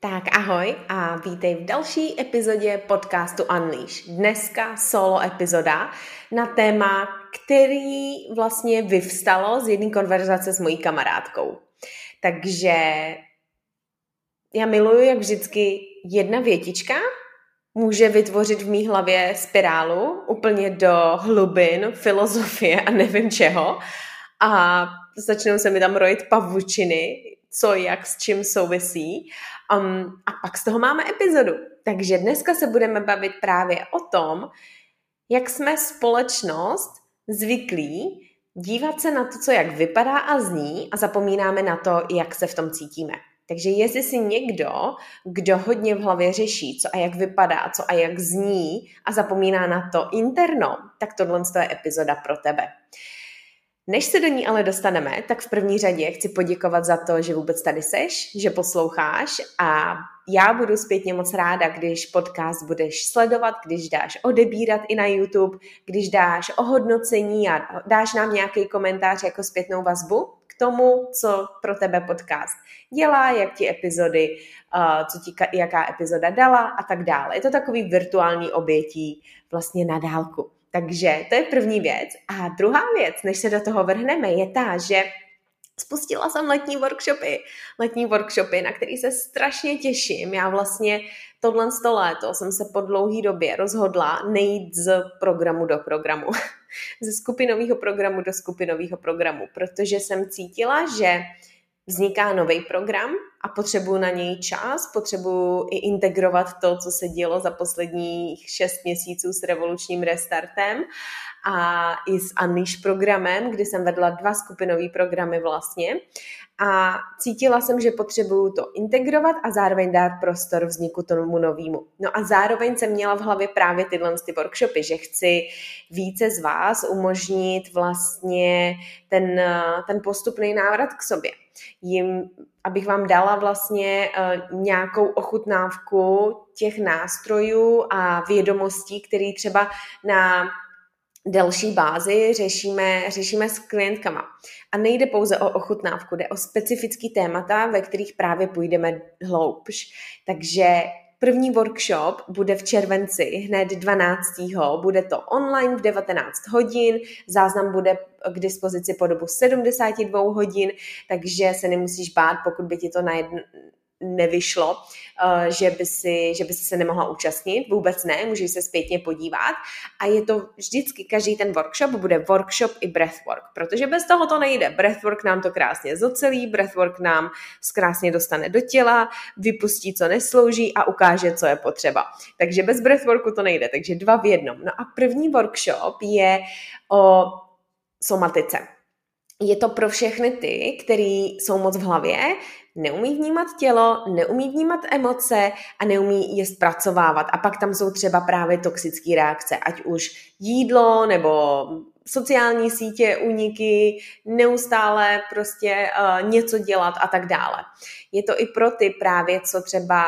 Tak ahoj a vítej v další epizodě podcastu Unleash. Dneska solo epizoda na téma, který vlastně vyvstalo z jedné konverzace s mojí kamarádkou. Takže já miluju, jak vždycky jedna větička může vytvořit v mý hlavě spirálu úplně do hlubin filozofie a nevím čeho. A začnou se mi tam rojit pavučiny, co jak s čím souvisí. Um, a pak z toho máme epizodu. Takže dneska se budeme bavit právě o tom, jak jsme společnost zvyklí dívat se na to, co jak vypadá a zní a zapomínáme na to, jak se v tom cítíme. Takže jestli si někdo, kdo hodně v hlavě řeší, co a jak vypadá, co a jak zní a zapomíná na to interno, tak tohle je epizoda pro tebe. Než se do ní ale dostaneme, tak v první řadě chci poděkovat za to, že vůbec tady seš, že posloucháš a já budu zpětně moc ráda, když podcast budeš sledovat, když dáš odebírat i na YouTube, když dáš ohodnocení a dáš nám nějaký komentář jako zpětnou vazbu k tomu, co pro tebe podcast dělá, jak ti epizody, co ti jaká epizoda dala a tak dále. Je to takový virtuální obětí vlastně na dálku. Takže to je první věc. A druhá věc, než se do toho vrhneme, je ta, že spustila jsem letní workshopy. Letní workshopy, na který se strašně těším. Já vlastně tohle sto léto jsem se po dlouhé době rozhodla nejít z programu do programu. Ze skupinového programu do skupinového programu, protože jsem cítila, že vzniká nový program a potřebuju na něj čas, potřebuju i integrovat to, co se dělo za posledních šest měsíců s revolučním restartem a i s Unleash programem, kdy jsem vedla dva skupinové programy vlastně a cítila jsem, že potřebuju to integrovat a zároveň dát prostor vzniku tomu novému. No a zároveň jsem měla v hlavě právě tyhle ty workshopy, že chci více z vás umožnit vlastně ten, ten postupný návrat k sobě. Jim, abych vám dala vlastně uh, nějakou ochutnávku těch nástrojů a vědomostí, které třeba na delší bázi řešíme, řešíme s klientkama. A nejde pouze o ochutnávku, jde o specifický témata, ve kterých právě půjdeme hloubš. Takže První workshop bude v červenci, hned 12. Bude to online v 19 hodin, záznam bude k dispozici po dobu 72 hodin, takže se nemusíš bát, pokud by ti to na nevyšlo, eh, že by, si, že by si se nemohla účastnit, vůbec ne, můžeš se zpětně podívat a je to vždycky, každý ten workshop bude workshop i breathwork, protože bez toho to nejde. Breathwork nám to krásně zocelí, breathwork nám krásně dostane do těla, vypustí, co neslouží a ukáže, co je potřeba. Takže bez breathworku to nejde, takže dva v jednom. No a první workshop je o somatice. Je to pro všechny ty, kteří jsou moc v hlavě, neumí vnímat tělo, neumí vnímat emoce a neumí je zpracovávat. A pak tam jsou třeba právě toxické reakce, ať už jídlo nebo sociální sítě, úniky, neustále prostě uh, něco dělat a tak dále. Je to i pro ty právě, co třeba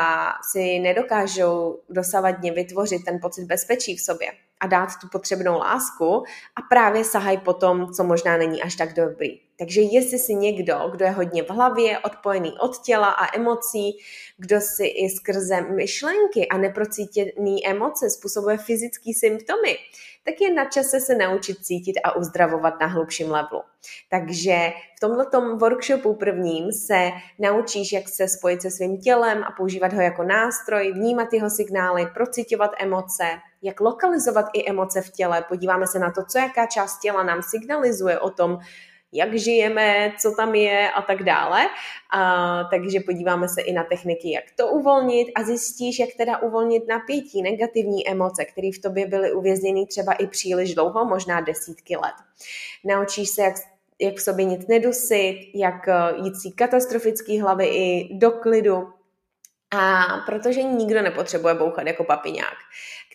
si nedokážou dosavadně vytvořit ten pocit bezpečí v sobě a dát tu potřebnou lásku a právě sahaj po tom, co možná není až tak dobrý. Takže jestli si někdo, kdo je hodně v hlavě, odpojený od těla a emocí, kdo si i skrze myšlenky a neprocítěné emoce způsobuje fyzické symptomy, tak je na čase se naučit cítit a uzdravovat na hlubším levelu. Takže v tomto workshopu prvním se naučíš, jak se spojit se svým tělem a používat ho jako nástroj, vnímat jeho signály, procitovat emoce, jak lokalizovat i emoce v těle. Podíváme se na to, co jaká část těla nám signalizuje o tom, jak žijeme, co tam je a tak dále. A, takže podíváme se i na techniky, jak to uvolnit a zjistíš, jak teda uvolnit napětí, negativní emoce, které v tobě byly uvězněny třeba i příliš dlouho, možná desítky let. Naučíš se, jak jak v sobě nic nedusit, jak eh, jít si katastrofický hlavy i do klidu. A protože nikdo nepotřebuje bouchat jako papiňák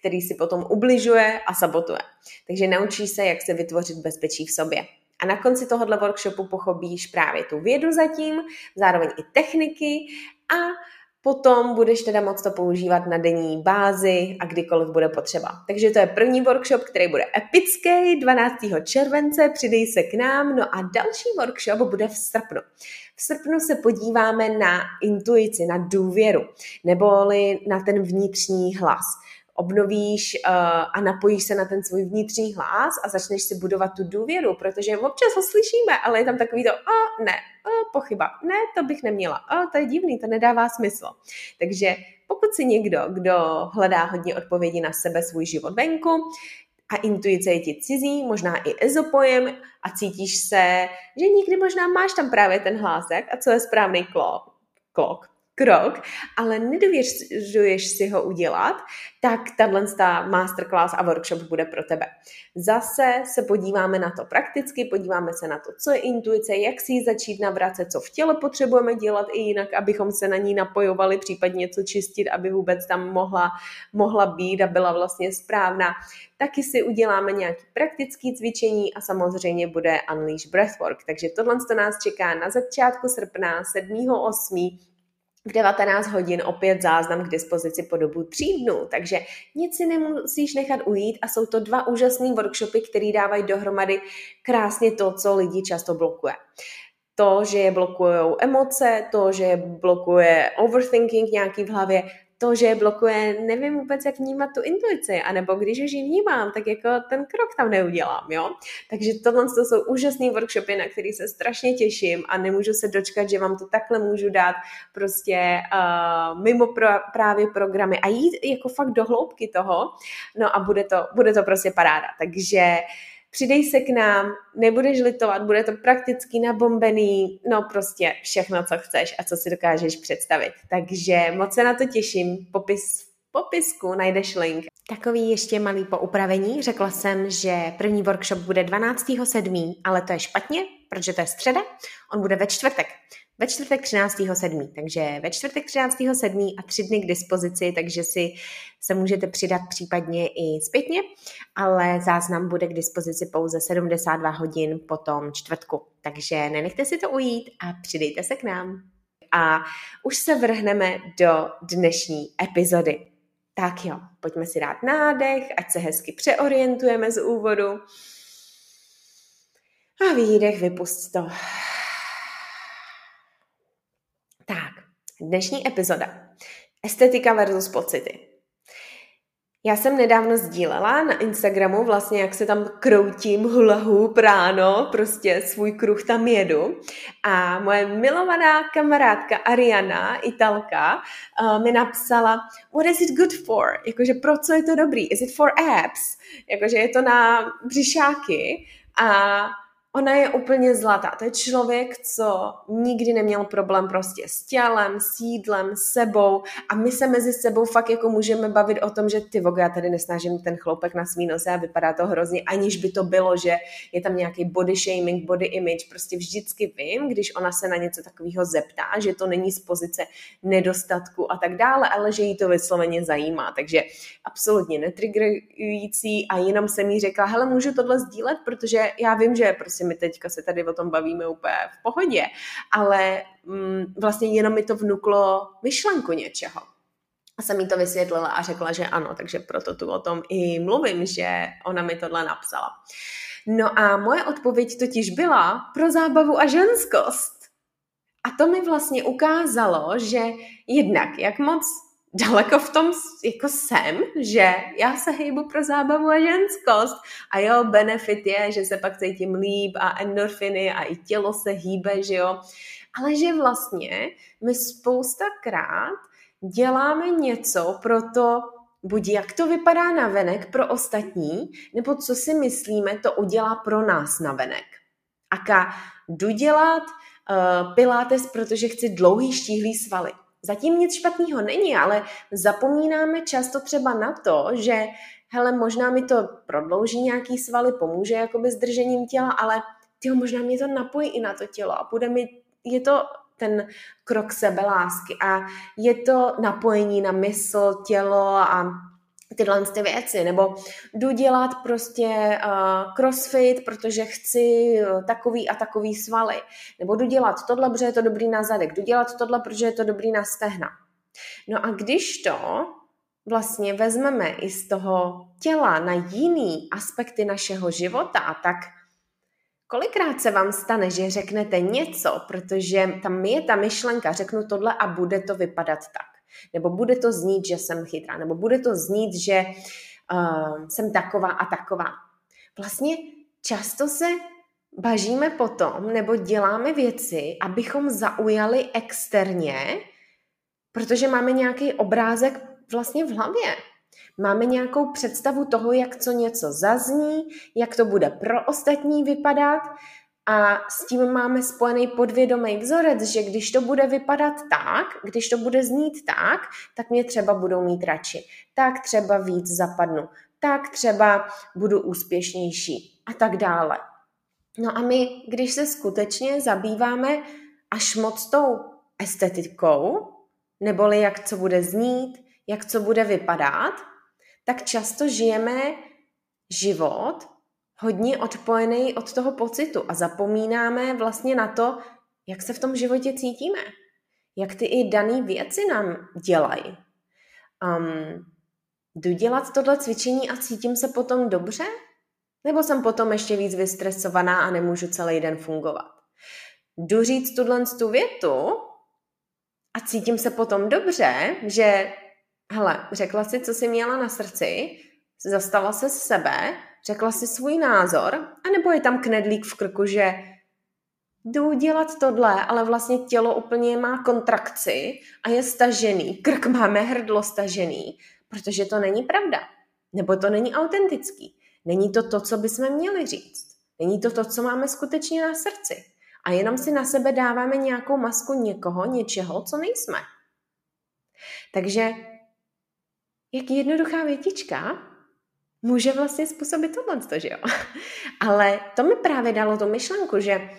který si potom ubližuje a sabotuje. Takže naučíš se, jak se vytvořit bezpečí v sobě. A na konci tohohle workshopu pochopíš právě tu vědu zatím, zároveň i techniky a Potom budeš teda moct to používat na denní bázi a kdykoliv bude potřeba. Takže to je první workshop, který bude epický 12. července, přidej se k nám. No a další workshop bude v srpnu. V srpnu se podíváme na intuici, na důvěru, neboli na ten vnitřní hlas obnovíš uh, a napojíš se na ten svůj vnitřní hlas a začneš si budovat tu důvěru, protože občas ho slyšíme, ale je tam takový to, a ne, a pochyba, ne, to bych neměla, a to je divný, to nedává smysl. Takže pokud si někdo, kdo hledá hodně odpovědi na sebe, svůj život venku, a intuice je ti cizí, možná i ezopojem a cítíš se, že někdy možná máš tam právě ten hlásek a co je správný klok, klok krok, ale nedověřuješ si ho udělat, tak tahle masterclass a workshop bude pro tebe. Zase se podíváme na to prakticky, podíváme se na to, co je intuice, jak si ji začít navracet, co v těle potřebujeme dělat i jinak, abychom se na ní napojovali, případně něco čistit, aby vůbec tam mohla, mohla být a byla vlastně správná. Taky si uděláme nějaké praktické cvičení a samozřejmě bude Unleash Breathwork. Takže tohle nás čeká na začátku srpna 7.8 v 19 hodin opět záznam k dispozici po dobu tří dnů, takže nic si nemusíš nechat ujít a jsou to dva úžasné workshopy, které dávají dohromady krásně to, co lidi často blokuje. To, že je blokují emoce, to, že je blokuje overthinking nějaký v hlavě, to, že blokuje, nevím vůbec, jak vnímat tu intuici, anebo když už ji vnímám, tak jako ten krok tam neudělám, jo. Takže tohle to jsou úžasné workshopy, na který se strašně těším a nemůžu se dočkat, že vám to takhle můžu dát prostě uh, mimo pro, právě programy a jít jako fakt do hloubky toho, no a bude to, bude to prostě paráda. Takže přidej se k nám, nebudeš litovat, bude to prakticky nabombený, no prostě všechno, co chceš a co si dokážeš představit. Takže moc se na to těším, popis popisku najdeš link. Takový ještě malý poupravení. Řekla jsem, že první workshop bude 12.7., ale to je špatně, protože to je středa. On bude ve čtvrtek ve čtvrtek 13.7. Takže ve čtvrtek 13.7. a tři dny k dispozici, takže si se můžete přidat případně i zpětně, ale záznam bude k dispozici pouze 72 hodin po tom čtvrtku. Takže nenechte si to ujít a přidejte se k nám. A už se vrhneme do dnešní epizody. Tak jo, pojďme si dát nádech, ať se hezky přeorientujeme z úvodu. A výdech, vypust to. Dnešní epizoda. Estetika versus pocity. Já jsem nedávno sdílela na Instagramu vlastně, jak se tam kroutím hula práno, prostě svůj kruh tam jedu. A moje milovaná kamarádka Ariana, Italka, uh, mi napsala, what is it good for? Jakože pro co je to dobrý? Is it for abs? Jakože je to na břišáky. A Ona je úplně zlatá. To je člověk, co nikdy neměl problém prostě s tělem, s jídlem, s sebou a my se mezi sebou fakt jako můžeme bavit o tom, že ty voga, já tady nesnažím ten chloupek na svý nose a vypadá to hrozně, aniž by to bylo, že je tam nějaký body shaming, body image. Prostě vždycky vím, když ona se na něco takového zeptá, že to není z pozice nedostatku a tak dále, ale že jí to vysloveně zajímá. Takže absolutně netriggerující a jenom jsem jí řekla, hele, můžu tohle sdílet, protože já vím, že prostě my teďka se tady o tom bavíme úplně v pohodě, ale mm, vlastně jenom mi to vnuklo myšlenku něčeho. A jsem jí to vysvětlila a řekla, že ano, takže proto tu o tom i mluvím, že ona mi tohle napsala. No a moje odpověď totiž byla pro zábavu a ženskost. A to mi vlastně ukázalo, že jednak, jak moc daleko v tom jako jsem, že já se hejbu pro zábavu a ženskost. A jo, benefit je, že se pak cítím líp a endorfiny a i tělo se hýbe, že jo, ale že vlastně my spoustakrát děláme něco pro to, buď jak to vypadá na venek pro ostatní, nebo co si myslíme, to udělá pro nás na venek. Aka jdu dělat uh, pilates, protože chci dlouhý štíhlý svaly Zatím nic špatného není, ale zapomínáme často třeba na to, že hele, možná mi to prodlouží nějaký svaly, pomůže jakoby s držením těla, ale tyjo, možná mě to napojí i na to tělo a bude mi, je to ten krok sebelásky a je to napojení na mysl, tělo a tyhle ty věci, nebo jdu dělat prostě uh, crossfit, protože chci uh, takový a takový svaly, nebo jdu dělat tohle, protože je to dobrý na zadek, jdu dělat tohle, protože je to dobrý na stehna. No a když to vlastně vezmeme i z toho těla na jiný aspekty našeho života, tak kolikrát se vám stane, že řeknete něco, protože tam je ta myšlenka, řeknu tohle a bude to vypadat tak. Nebo bude to znít, že jsem chytrá, nebo bude to znít, že uh, jsem taková a taková. Vlastně často se bažíme potom, nebo děláme věci, abychom zaujali externě, protože máme nějaký obrázek vlastně v hlavě. Máme nějakou představu toho, jak co něco zazní, jak to bude pro ostatní vypadat a s tím máme spojený podvědomý vzorec, že když to bude vypadat tak, když to bude znít tak, tak mě třeba budou mít radši. Tak třeba víc zapadnu. Tak třeba budu úspěšnější a tak dále. No a my, když se skutečně zabýváme až moc tou estetikou, neboli jak co bude znít, jak co bude vypadat, tak často žijeme život hodně odpojený od toho pocitu a zapomínáme vlastně na to, jak se v tom životě cítíme. Jak ty i dané věci nám dělají. Um, jdu dělat tohle cvičení a cítím se potom dobře? Nebo jsem potom ještě víc vystresovaná a nemůžu celý den fungovat? Jdu říct tuhle tu větu a cítím se potom dobře, že hele, řekla si, co jsi měla na srdci, zastala se sebe, řekla si svůj názor, anebo je tam knedlík v krku, že jdu dělat tohle, ale vlastně tělo úplně má kontrakci a je stažený, krk máme hrdlo stažený, protože to není pravda. Nebo to není autentický. Není to to, co bychom měli říct. Není to to, co máme skutečně na srdci. A jenom si na sebe dáváme nějakou masku někoho, něčeho, co nejsme. Takže jak jednoduchá větička může vlastně způsobit tohle, že jo? Ale to mi právě dalo tu myšlenku, že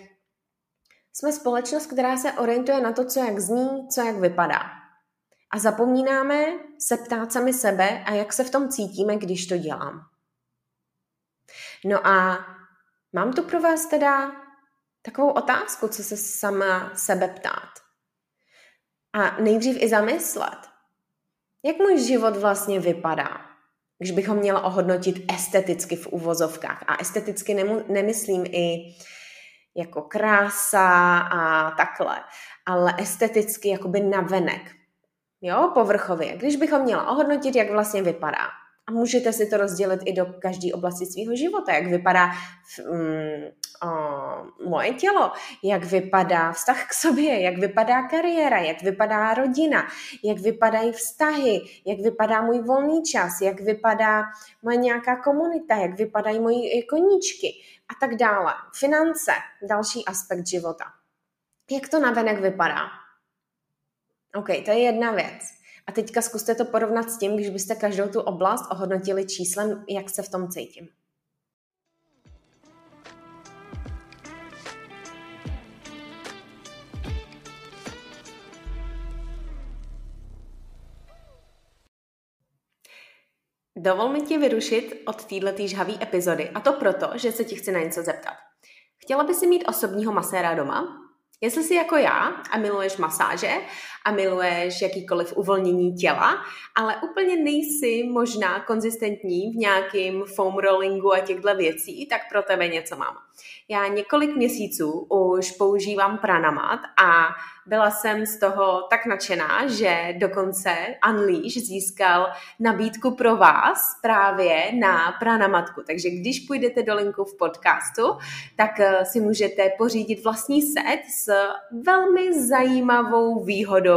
jsme společnost, která se orientuje na to, co jak zní, co jak vypadá. A zapomínáme se ptát sami sebe a jak se v tom cítíme, když to dělám. No a mám tu pro vás teda takovou otázku, co se sama sebe ptát. A nejdřív i zamyslet, jak můj život vlastně vypadá, když bych ho měla ohodnotit esteticky v uvozovkách. A esteticky nemu, nemyslím i jako krása a takhle, ale esteticky jakoby navenek. Jo, povrchově. Když bych ho měla ohodnotit, jak vlastně vypadá. A můžete si to rozdělit i do každé oblasti svého života, jak vypadá um, o, moje tělo, jak vypadá vztah k sobě, jak vypadá kariéra, jak vypadá rodina, jak vypadají vztahy, jak vypadá můj volný čas, jak vypadá moje nějaká komunita, jak vypadají moje koníčky a tak dále. Finance, další aspekt života. Jak to navenek vypadá? OK, to je jedna věc. A teďka zkuste to porovnat s tím, když byste každou tu oblast ohodnotili číslem, jak se v tom cítím. Dovol mi ti vyrušit od této žhavé epizody a to proto, že se ti chci na něco zeptat. Chtěla by si mít osobního maséra doma? Jestli jsi jako já a miluješ masáže a miluješ jakýkoliv uvolnění těla, ale úplně nejsi možná konzistentní v nějakým foam rollingu a těchto věcí, tak pro tebe něco mám. Já několik měsíců už používám pranamat a byla jsem z toho tak nadšená, že dokonce Unleash získal nabídku pro vás právě na pranamatku. Takže když půjdete do linku v podcastu, tak eh, si můžete pořídit vlastní set s velmi zajímavou výhodou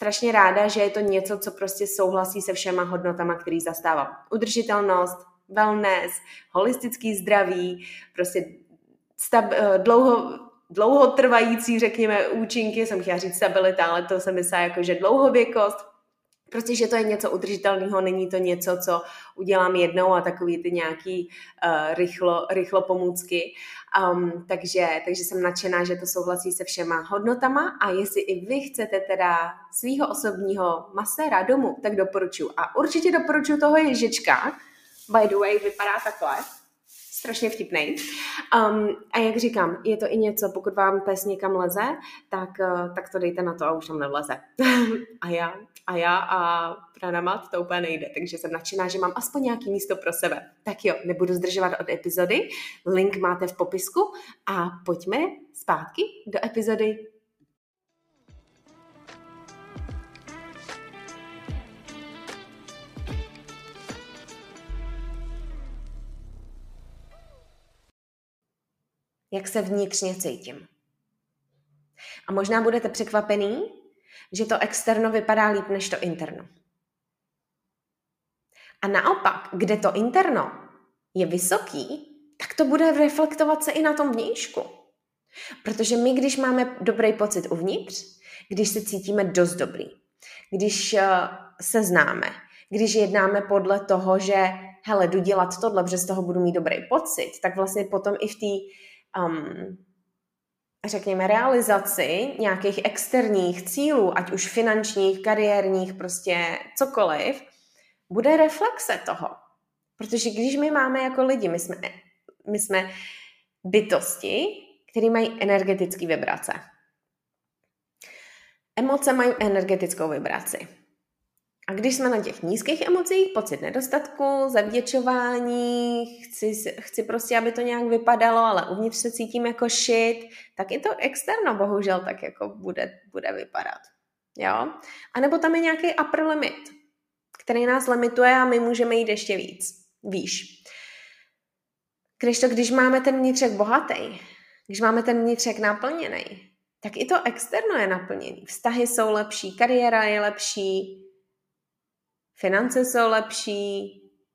strašně ráda, že je to něco, co prostě souhlasí se všema hodnotama, který zastávám. Udržitelnost, wellness, holistický zdraví, prostě stab, eh, dlouho, dlouhotrvající, řekněme, účinky, jsem chtěla říct stabilita, ale to jsem myslela jako, že dlouhověkost, Prostě, že to je něco udržitelného, není to něco, co udělám jednou a takový ty nějaký uh, rychlo, rychlo pomůcky. Um, takže, takže jsem nadšená, že to souhlasí se všema hodnotama a jestli i vy chcete teda svého osobního maséra domů, tak doporučuji. A určitě doporučuji toho ježička. By the way, vypadá takhle strašně vtipný. Um, a jak říkám, je to i něco, pokud vám pes někam leze, tak, uh, tak to dejte na to a už tam nevleze. a já, a já a pranamat to úplně nejde, takže jsem nadšená, že mám aspoň nějaký místo pro sebe. Tak jo, nebudu zdržovat od epizody, link máte v popisku a pojďme zpátky do epizody jak se vnitřně cítím. A možná budete překvapený, že to externo vypadá líp než to interno. A naopak, kde to interno je vysoký, tak to bude reflektovat se i na tom vnějšku. Protože my, když máme dobrý pocit uvnitř, když se cítíme dost dobrý, když eh, se známe, když jednáme podle toho, že hele, jdu dělat tohle, protože z toho budu mít dobrý pocit, tak vlastně potom i v té um, řekněme, realizaci nějakých externích cílů, ať už finančních, kariérních, prostě cokoliv, bude reflexe toho. Protože když my máme jako lidi, my jsme, my jsme bytosti, které mají energetické vibrace. Emoce mají energetickou vibraci. A když jsme na těch nízkých emocích, pocit nedostatku, zavděčování, chci, chci prostě, aby to nějak vypadalo, ale uvnitř se cítím jako shit, tak i to externo bohužel tak jako bude, bude vypadat. Jo? A nebo tam je nějaký upper limit, který nás limituje a my můžeme jít ještě víc, výš. Když to, když máme ten vnitřek bohatý, když máme ten vnitřek naplněný, tak i to externo je naplněný. Vztahy jsou lepší, kariéra je lepší, finance jsou lepší,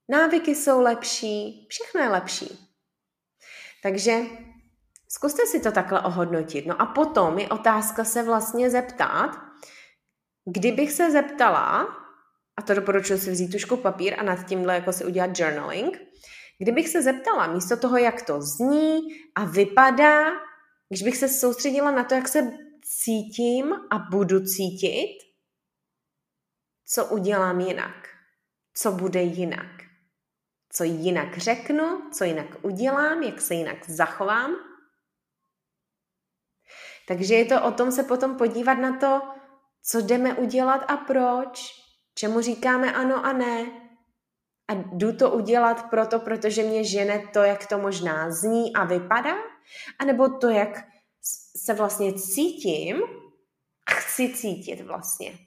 návyky jsou lepší, všechno je lepší. Takže zkuste si to takhle ohodnotit. No a potom je otázka se vlastně zeptat, kdybych se zeptala, a to doporučuji si vzít tušku papír a nad tímhle jako si udělat journaling, kdybych se zeptala místo toho, jak to zní a vypadá, když bych se soustředila na to, jak se cítím a budu cítit, co udělám jinak, co bude jinak, co jinak řeknu, co jinak udělám, jak se jinak zachovám. Takže je to o tom se potom podívat na to, co jdeme udělat a proč, čemu říkáme ano a ne. A jdu to udělat proto, protože mě žene to, jak to možná zní a vypadá, anebo to, jak se vlastně cítím a chci cítit vlastně.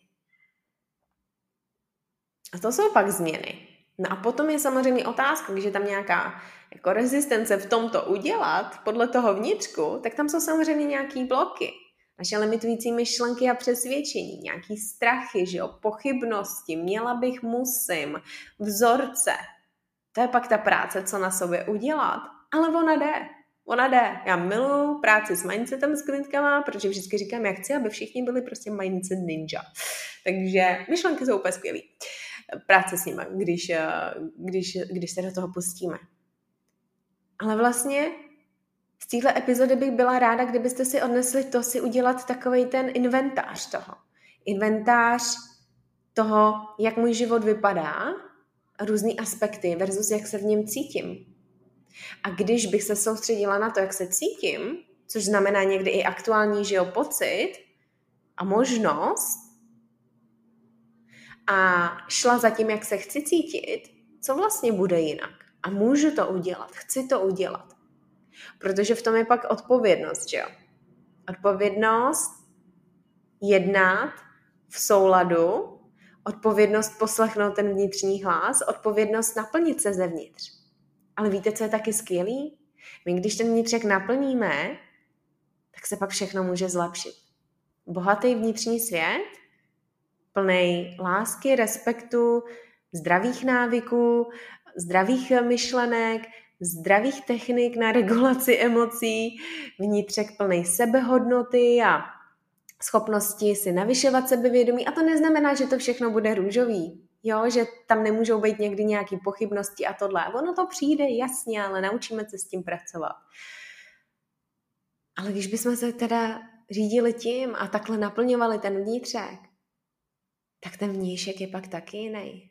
A to jsou pak změny. No a potom je samozřejmě otázka, když je tam nějaká jako rezistence v tomto udělat, podle toho vnitřku, tak tam jsou samozřejmě nějaký bloky. Naše limitující myšlenky a přesvědčení, nějaký strachy, že jo, pochybnosti, měla bych, musím, vzorce. To je pak ta práce, co na sobě udělat. Ale ona jde. Ona jde. Já miluji práci s mindsetem s klientkama, protože vždycky říkám, jak chci, aby všichni byli prostě mindset ninja. Takže myšlenky jsou úplně skvělý. Práce s nimi, když, eh, když, když se do toho pustíme. Ale vlastně z téhle epizody bych byla ráda, kdybyste si odnesli to si udělat takový ten inventář toho. Inventář toho, jak můj život vypadá, různý aspekty versus jak se v něm cítím. A když bych se soustředila na to, jak se cítím, což znamená někdy i aktuální že jo, pocit a možnost, a šla za tím, jak se chci cítit, co vlastně bude jinak. A můžu to udělat, chci to udělat. Protože v tom je pak odpovědnost, že jo? Odpovědnost jednat v souladu, odpovědnost poslechnout ten vnitřní hlas, odpovědnost naplnit se zevnitř. Ale víte, co je taky skvělý? My, když ten vnitřek naplníme, tak se pak všechno může zlepšit. Bohatý vnitřní svět, plný lásky, respektu, zdravých návyků, zdravých myšlenek, zdravých technik na regulaci emocí, vnitřek plný sebehodnoty a schopnosti si navyšovat sebevědomí. A to neznamená, že to všechno bude růžový. Jo, že tam nemůžou být někdy nějaké pochybnosti a tohle. Ono to přijde, jasně, ale naučíme se s tím pracovat. Ale když bychom se teda řídili tím a takhle naplňovali ten vnitřek, tak ten vnějšek je pak taky jiný.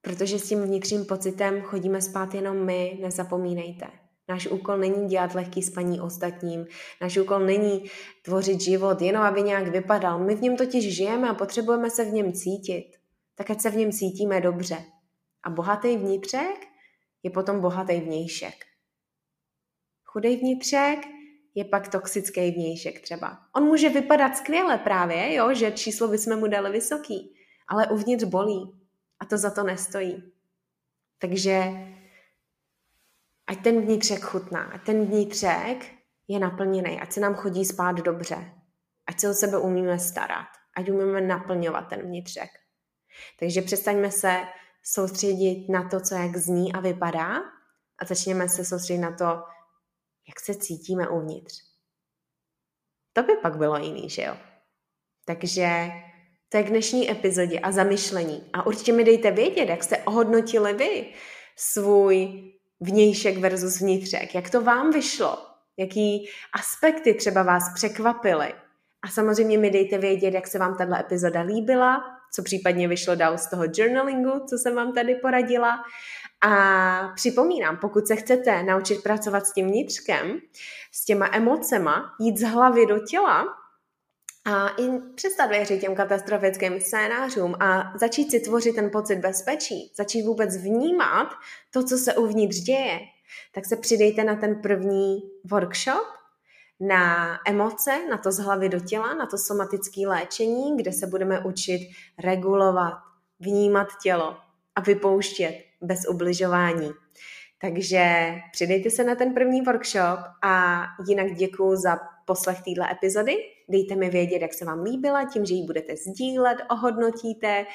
Protože s tím vnitřním pocitem chodíme spát jenom my, nezapomínejte. Náš úkol není dělat lehký spaní ostatním. Náš úkol není tvořit život jenom, aby nějak vypadal. My v něm totiž žijeme a potřebujeme se v něm cítit. Tak ať se v něm cítíme dobře. A bohatý vnitřek je potom bohatý vnějšek. Chudej vnitřek je pak toxický vnějšek třeba. On může vypadat skvěle právě, jo, že číslo bychom mu dali vysoký, ale uvnitř bolí a to za to nestojí. Takže ať ten vnitřek chutná, ať ten vnitřek je naplněný, ať se nám chodí spát dobře, ať se o sebe umíme starat, ať umíme naplňovat ten vnitřek. Takže přestaňme se soustředit na to, co jak zní a vypadá a začněme se soustředit na to, jak se cítíme uvnitř. To by pak bylo jiný, že jo? Takže to je k dnešní epizodě a zamyšlení. A určitě mi dejte vědět, jak jste ohodnotili vy svůj vnějšek versus vnitřek. Jak to vám vyšlo? Jaký aspekty třeba vás překvapily? A samozřejmě mi dejte vědět, jak se vám tato epizoda líbila, co případně vyšlo dál z toho journalingu, co jsem vám tady poradila. A připomínám, pokud se chcete naučit pracovat s tím vnitřkem, s těma emocema, jít z hlavy do těla, a i přestat věřit těm katastrofickým scénářům a začít si tvořit ten pocit bezpečí, začít vůbec vnímat to, co se uvnitř děje, tak se přidejte na ten první workshop na emoce, na to z hlavy do těla, na to somatické léčení, kde se budeme učit regulovat, vnímat tělo a vypouštět bez ubližování. Takže přidejte se na ten první workshop a jinak děkuji za poslech téhle epizody. Dejte mi vědět, jak se vám líbila, tím, že ji budete sdílet, ohodnotíte.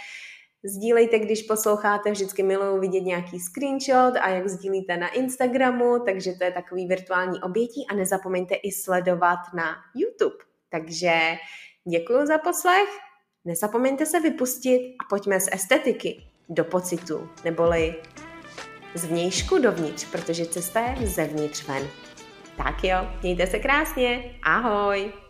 Sdílejte, když posloucháte, vždycky miluju vidět nějaký screenshot a jak sdílíte na Instagramu, takže to je takový virtuální obětí a nezapomeňte i sledovat na YouTube. Takže děkuji za poslech, nezapomeňte se vypustit a pojďme z estetiky do pocitu, neboli z vnějšku dovnitř, protože cesta je zevnitř ven. Tak jo, mějte se krásně, ahoj!